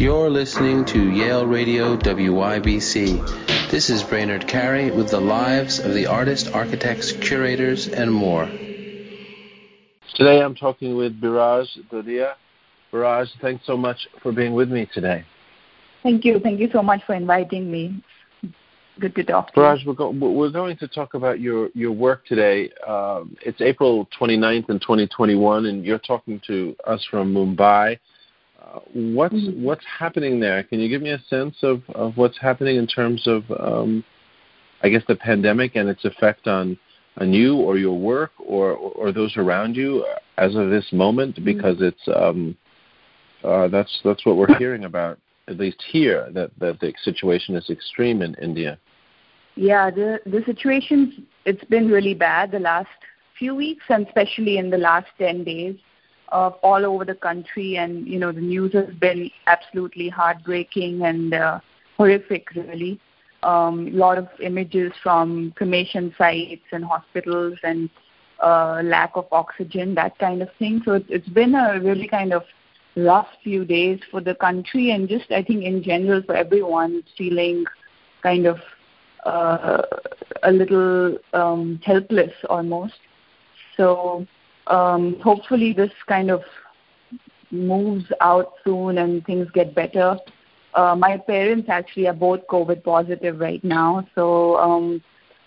You're listening to Yale Radio WYBC. This is Brainard Carey with the lives of the artists, architects, curators, and more. Today I'm talking with Biraj Dodiya. Biraj, thanks so much for being with me today. Thank you. Thank you so much for inviting me. Good to talk to Biraj, you. We're, go- we're going to talk about your, your work today. Um, it's April 29th in 2021, and you're talking to us from Mumbai what's mm-hmm. what's happening there? Can you give me a sense of, of what's happening in terms of, um, I guess, the pandemic and its effect on on you or your work or or those around you as of this moment? Mm-hmm. Because it's um, uh, that's that's what we're hearing about, at least here, that that the situation is extreme in India. Yeah, the the situation it's been really bad the last few weeks, and especially in the last ten days uh, all over the country, and you know the news has been absolutely heartbreaking and uh, horrific, really. A um, lot of images from cremation sites and hospitals and uh, lack of oxygen, that kind of thing. So it's, been a really kind of rough few days for the country, and just I think in general for everyone, feeling kind of uh, a little um, helpless almost. So hopefully this kind of moves out soon and things get better. Uh, my parents actually are both COVID positive right now, so um,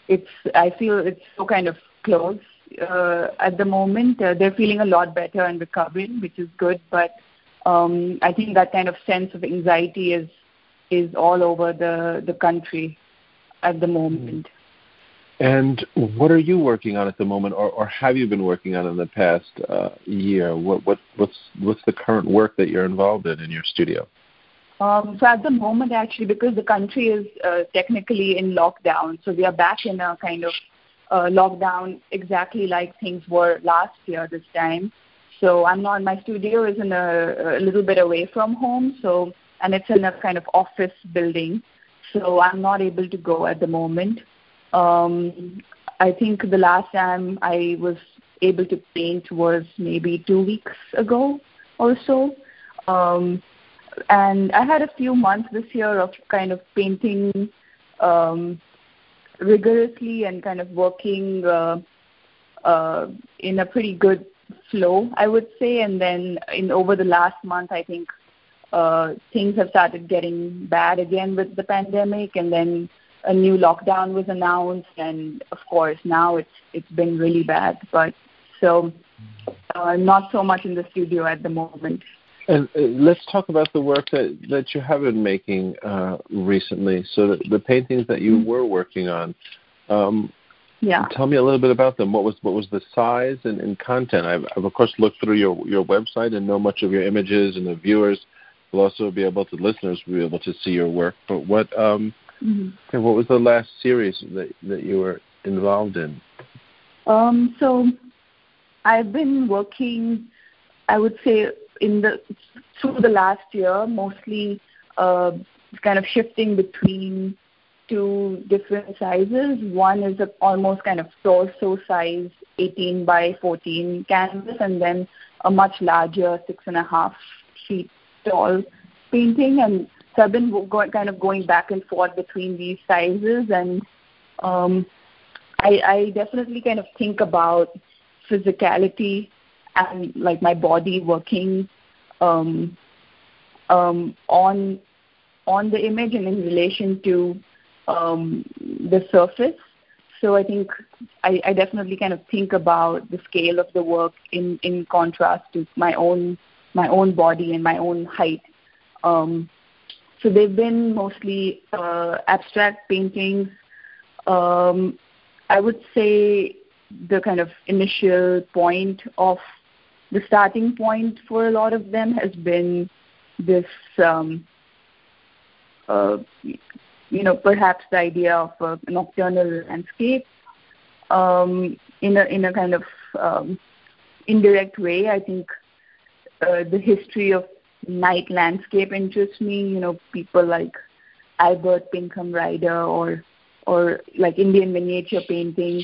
it's I feel it's so kind of close uh, at the moment. Uh, they're feeling a lot better and recovering, which is good. But um, I think that kind of sense of anxiety is is all over the the country at the moment. And what are you working on at the moment, or, or have you been working on in the past uh, year? What, what, what's, what's the current work that you're involved in in your studio? Um, so at the moment, actually, because the country is uh, technically in lockdown, so we are back in a kind of uh, lockdown exactly like things were last year this time. So I'm not. My studio is in a, a little bit away from home, so and it's in a kind of office building. So I'm not able to go at the moment. Um, I think the last time I was able to paint was maybe two weeks ago or so. Um, and I had a few months this year of kind of painting um, rigorously and kind of working uh, uh, in a pretty good flow, I would say. And then in over the last month, I think uh, things have started getting bad again with the pandemic, and then a new lockdown was announced, and of course now it's it's been really bad. But so uh, not so much in the studio at the moment. And uh, let's talk about the work that that you have been making uh, recently. So the, the, paintings that you mm-hmm. were working on. Um, yeah. Tell me a little bit about them. What was what was the size and, and content? I've, I've of course looked through your your website and know much of your images, and the viewers will also be able to listeners will be able to see your work. But what um, Mm-hmm. Okay, what was the last series that that you were involved in? Um, so I've been working, I would say, in the through the last year, mostly uh, kind of shifting between two different sizes. One is a almost kind of torso size, 18 by 14 canvas, and then a much larger six and a half feet tall painting. And so I've been kind of going back and forth between these sizes, and um, I, I definitely kind of think about physicality and like my body working um, um, on on the image and in relation to um, the surface. So I think I, I definitely kind of think about the scale of the work in, in contrast to my own my own body and my own height. Um, so they've been mostly uh, abstract paintings. Um, I would say the kind of initial point of the starting point for a lot of them has been this, um, uh, you know, perhaps the idea of a nocturnal landscape um, in a in a kind of um, indirect way. I think uh, the history of night landscape interests me. You know, people like Albert Pinkham Ryder or or like Indian miniature painting.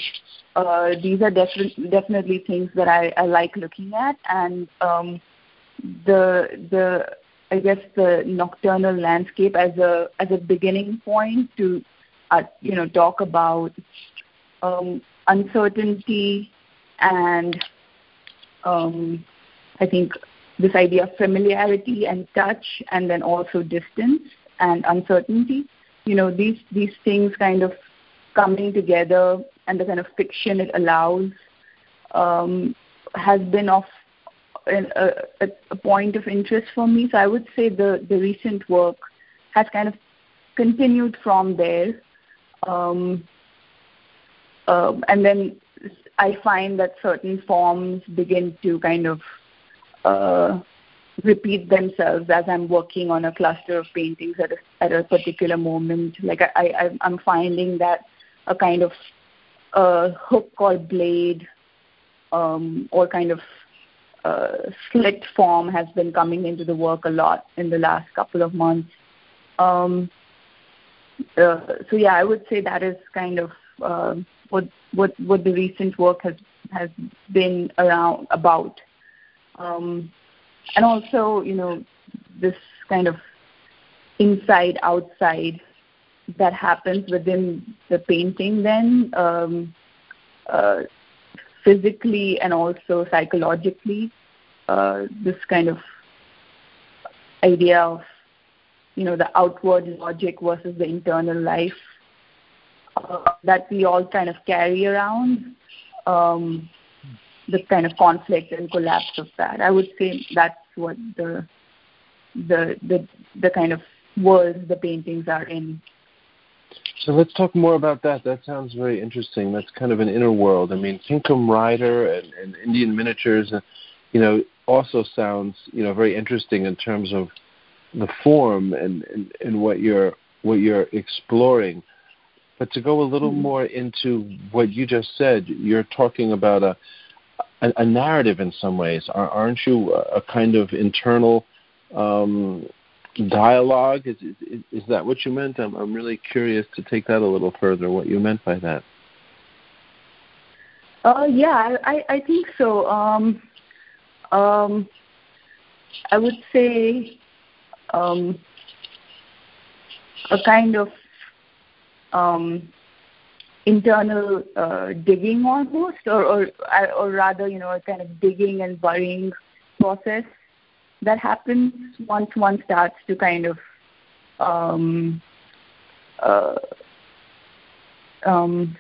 Uh, these are definitely definitely things that I, I like looking at, and um, the the I guess the nocturnal landscape as a as a beginning point to uh, you know talk about um, uncertainty and um, I think this idea of familiarity and touch, and then also distance and uncertainty. You know, these these things kind of coming together, and the kind of fiction it allows um, has been of a, a, point of interest for me. So I would say the the recent work has kind of continued from there. Um, uh, and then I find that certain forms begin to kind of uh, repeat themselves as I'm working on a cluster of paintings at a, at a particular moment. Like I, I, I'm finding that a kind of uh, hook or blade um, or kind of uh, slit form has been coming into the work a lot in the last couple of months. Um, uh, so yeah, I would say that is kind of uh, what what what the recent work has has been around about, um, and also you know this kind of inside outside that happens within the painting then um, uh, physically and also psychologically uh, this kind of idea of you know the outward logic versus the internal life uh, that we all kind of carry around, um, the kind of conflict and collapse of that. I would say that's what the the the the kind of world the paintings are in. So let's talk more about that. That sounds very interesting. That's kind of an inner world. I mean, Pinkham Ryder and, and Indian miniatures, uh, you know, also sounds you know very interesting in terms of the form and, and, and what you're what you're exploring. But to go a little mm-hmm. more into what you just said, you're talking about a a, a narrative in some ways, aren't you? A kind of internal um, dialogue. Is, is, is that what you meant? I'm I'm really curious to take that a little further. What you meant by that? Uh, yeah, I I think so. Um, um, I would say um, a kind of um, internal uh, digging almost, or, or or rather, you know, a kind of digging and burying process that happens once one starts to kind of um, uh, um,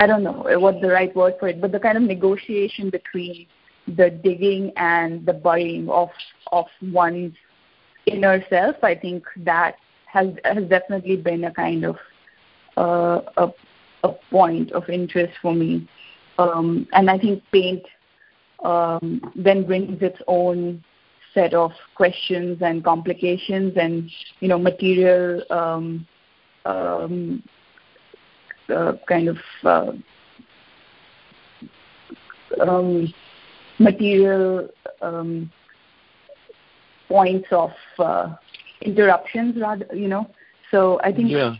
I don't know what the right word for it, but the kind of negotiation between the digging and the burying of of one's inner self. I think that has has definitely been a kind of uh, a a point of interest for me, um, and I think paint um, then brings its own set of questions and complications and you know material um, um, uh, kind of uh, um, material um, points of uh, interruptions rather you know. So i think yeah.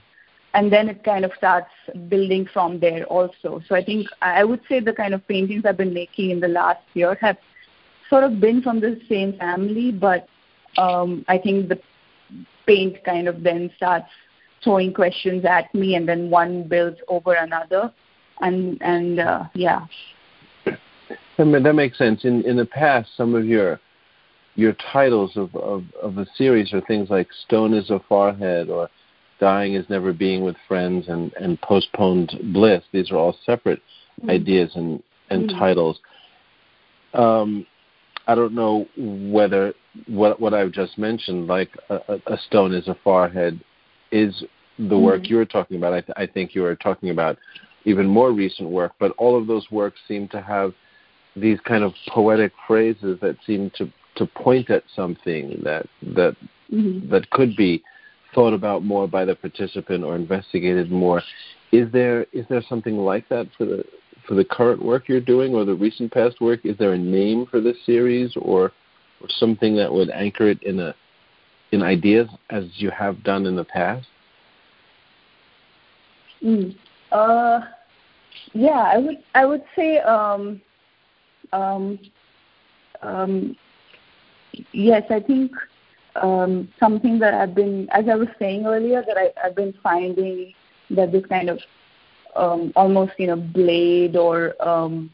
and then it kind of starts building from there also. So i think i would say the kind of paintings i've been making in the last year have sort of been from the same family but um, i think the paint kind of then starts throwing questions at me and then one builds over another. And and uh, yeah. That makes sense. In in the past some of your your titles of, of, of the series are things like Stone is a Forehead or Dying is Never Being with Friends and, and Postponed Bliss. These are all separate mm-hmm. ideas and, and mm-hmm. titles. Um, I don't know whether what, what I've just mentioned, like a, a Stone is a Forehead, is the work mm-hmm. you were talking about. I, th- I think you were talking about even more recent work, but all of those works seem to have these kind of poetic phrases that seem to to point at something that that mm-hmm. that could be thought about more by the participant or investigated more. Is there is there something like that for the for the current work you're doing or the recent past work? Is there a name for this series or or something that would anchor it in a in ideas as you have done in the past? Mm. Uh, yeah, I would I would say um, um, um, yes, I think um, something that I've been, as I was saying earlier, that I, I've been finding that this kind of um, almost you know blade or um,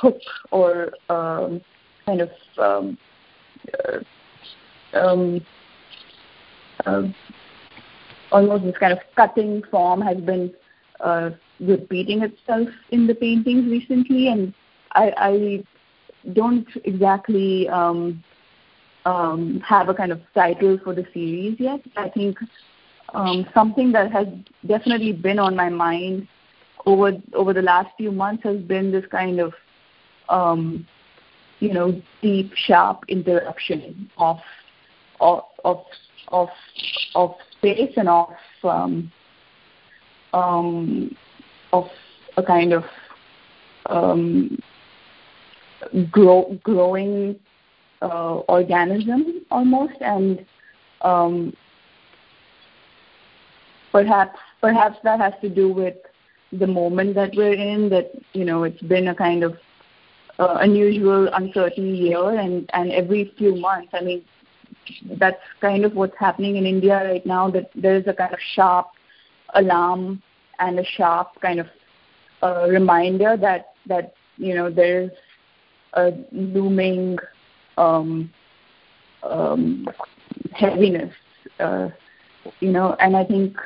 hook or um, kind of um, uh, um, uh, almost this kind of cutting form has been uh, repeating itself in the paintings recently, and I, I don't exactly um, um, have a kind of title for the series yet. I think um, something that has definitely been on my mind over over the last few months has been this kind of um, you know deep, sharp interruption of of of of, of space and of um, um, of a kind of um, grow, growing uh, organism almost, and um, perhaps perhaps that has to do with the moment that we're in. That you know, it's been a kind of uh, unusual, uncertain year, and and every few months, I mean, that's kind of what's happening in India right now. That there is a kind of sharp alarm and a sharp kind of uh, reminder that that you know there's a looming um, um, heaviness, uh, you know, and I think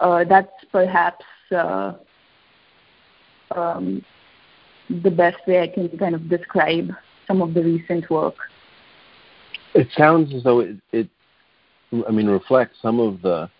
uh, that's perhaps uh, um, the best way I can kind of describe some of the recent work. It sounds as though it, it I mean, reflects some of the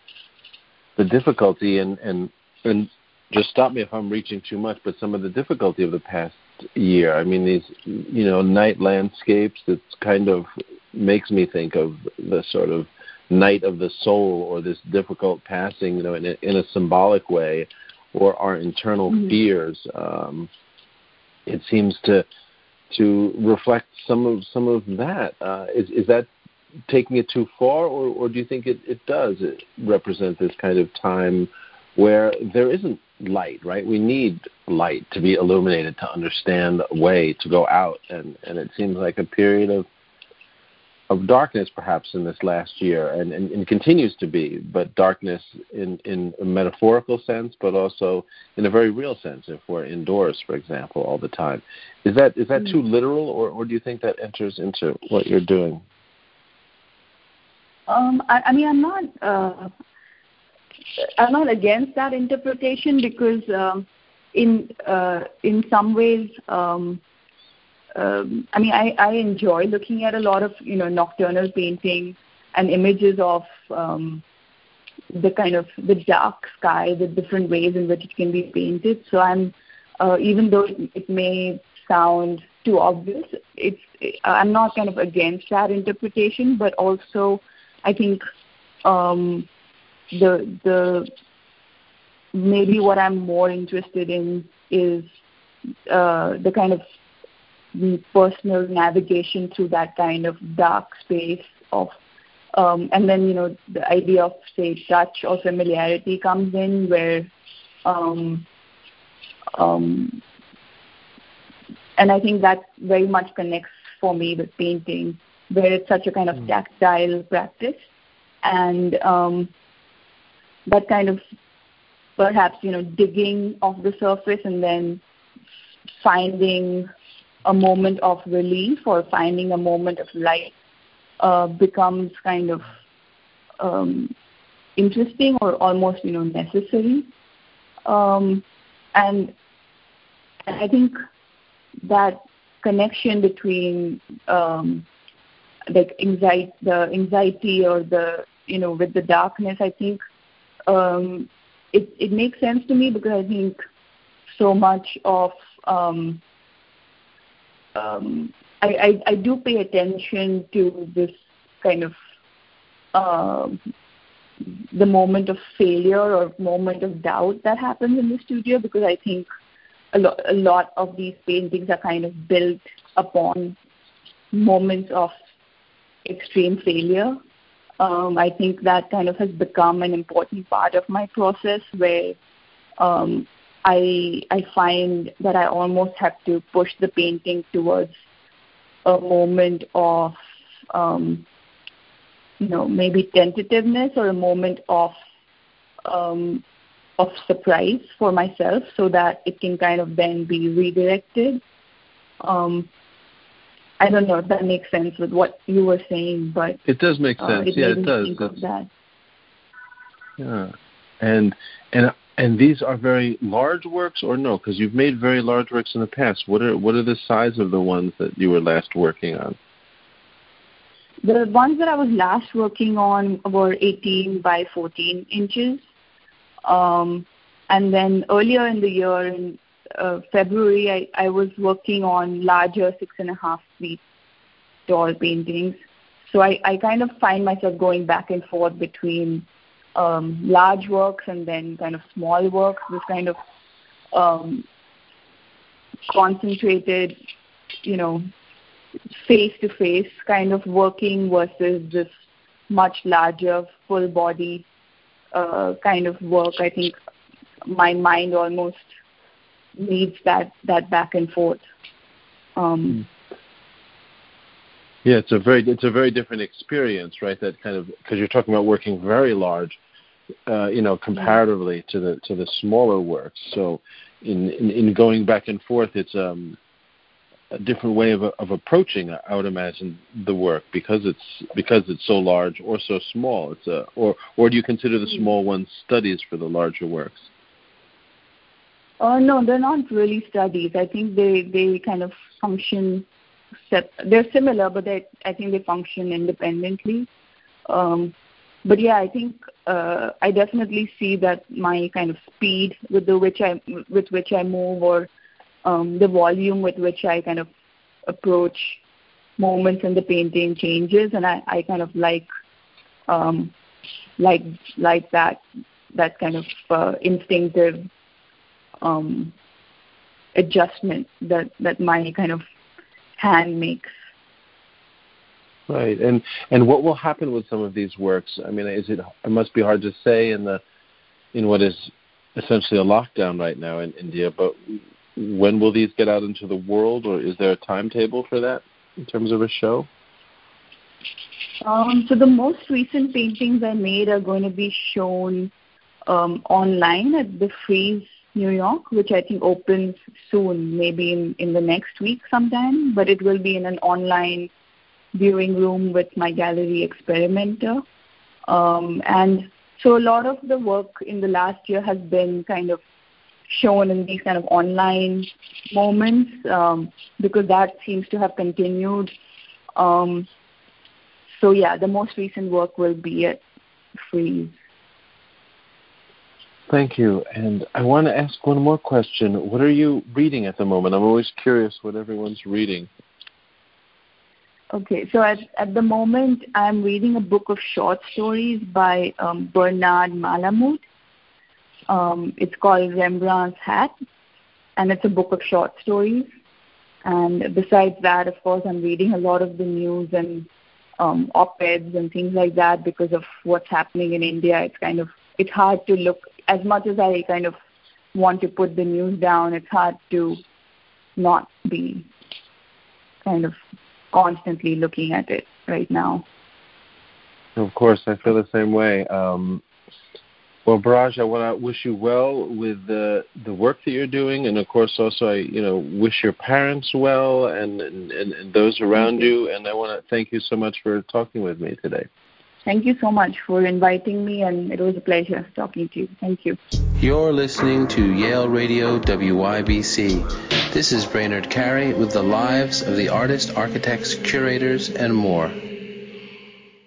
the difficulty and and and just stop me if I'm reaching too much, but some of the difficulty of the past year. I mean, these you know night landscapes. That kind of makes me think of the sort of night of the soul, or this difficult passing, you know, in a, in a symbolic way, or our internal mm-hmm. fears. Um, it seems to to reflect some of some of that. Uh, is is that taking it too far, or, or do you think it, it does it represent this kind of time where there isn't light, right? We need light to be illuminated to understand a way to go out, and and it seems like a period of of darkness perhaps in this last year and, and, and, continues to be, but darkness in, in a metaphorical sense, but also in a very real sense if we're indoors, for example, all the time. Is that is that too mm. literal or, or do you think that enters into what you're doing? Um, I, I mean I'm not uh, I'm not against that interpretation because um, in uh, in some ways, um, um, I mean, I, I enjoy looking at a lot of you know nocturnal painting and images of um, the kind of the dark sky, the different ways in which it can be painted. So I'm uh, even though it, may sound too obvious, it's I'm not kind of against that interpretation, but also I think um, the the maybe what I'm more interested in is uh, the kind of personal navigation through that kind of dark space of um, and then you know the idea of say touch or familiarity comes in where um, um, and I think that very much connects for me with painting where it's such a kind of mm. tactile practice and um, that kind of perhaps you know digging off the surface and then finding a moment of relief or finding a moment of light uh, becomes kind of um, interesting or almost you know necessary. Um, and I think that connection between um, like anxiety, the anxiety or the you know with the darkness, I think um, it it makes sense to me because I think so much of um, um, I, I I do pay attention to this kind of uh, the moment of failure or moment of doubt that happens in the studio because I think a lot a lot of these paintings are kind of built upon moments of extreme failure um, I think that kind of has become an important part of my process where um, I I find that I almost have to push the painting towards a moment of um, you know, maybe tentativeness or a moment of um, of surprise for myself, so that it can kind of then be redirected. Um, I don't know if that makes sense with what you were saying, but it does make sense. Uh, it yeah, it does. Think of that. Yeah, and and and these are very large works, or no? Because you've made very large works in the past. What are what are the size of the ones that you were last working on? The ones that I was last working on were 18 by 14 inches. Um, and then earlier in the year, in uh, February, I, I was working on larger six and a half feet tall paintings. So I, I kind of find myself going back and forth between um, large works and then kind of small works, this kind of um, concentrated, you know, face to face kind of working versus this much larger full body uh, kind of work. I think my mind almost needs that that back and forth. Um, hmm. yeah, it's a very it's a very different experience, right? That kind of because you're talking about working very large, uh, you know, comparatively to the to the smaller works. So, in, in in going back and forth, it's um a different way of of approaching. I would imagine the work because it's because it's so large or so small. It's a or or do you consider the small ones studies for the larger works? Uh, no, they're not really studies. I think they they kind of function. They're similar, but they I think they function independently. Um, but yeah, I think uh, I definitely see that my kind of speed with the which I with which I move or um, the volume with which I kind of approach moments in the painting changes, and I, I kind of like um, like like that that kind of uh, instinctive um, adjustment that that my kind of hand makes. Right, and and what will happen with some of these works? I mean, is it? It must be hard to say in the in what is essentially a lockdown right now in India. But when will these get out into the world, or is there a timetable for that in terms of a show? Um, so the most recent paintings I made are going to be shown um, online at the Frieze New York, which I think opens soon, maybe in, in the next week sometime. But it will be in an online viewing room with my gallery experimenter. Um, and so a lot of the work in the last year has been kind of shown in these kind of online moments um, because that seems to have continued. Um, so yeah, the most recent work will be at Frieze. Thank you. And I want to ask one more question. What are you reading at the moment? I'm always curious what everyone's reading. Okay, so at, at the moment, I'm reading a book of short stories by um, Bernard Malamud. Um, it's called Rembrandt's Hat, and it's a book of short stories. And besides that, of course, I'm reading a lot of the news and um, op-eds and things like that because of what's happening in India. It's kind of it's hard to look as much as I kind of want to put the news down. It's hard to not be kind of constantly looking at it right now. Of course, I feel the same way. Um, well, Biraj, I want to wish you well with the the work that you're doing, and of course, also I you know wish your parents well and and, and those around you. you. And I want to thank you so much for talking with me today. Thank you so much for inviting me, and it was a pleasure talking to you. Thank you. You're listening to Yale Radio WYBC. This is Brainard Carey with the lives of the artists, architects, curators, and more.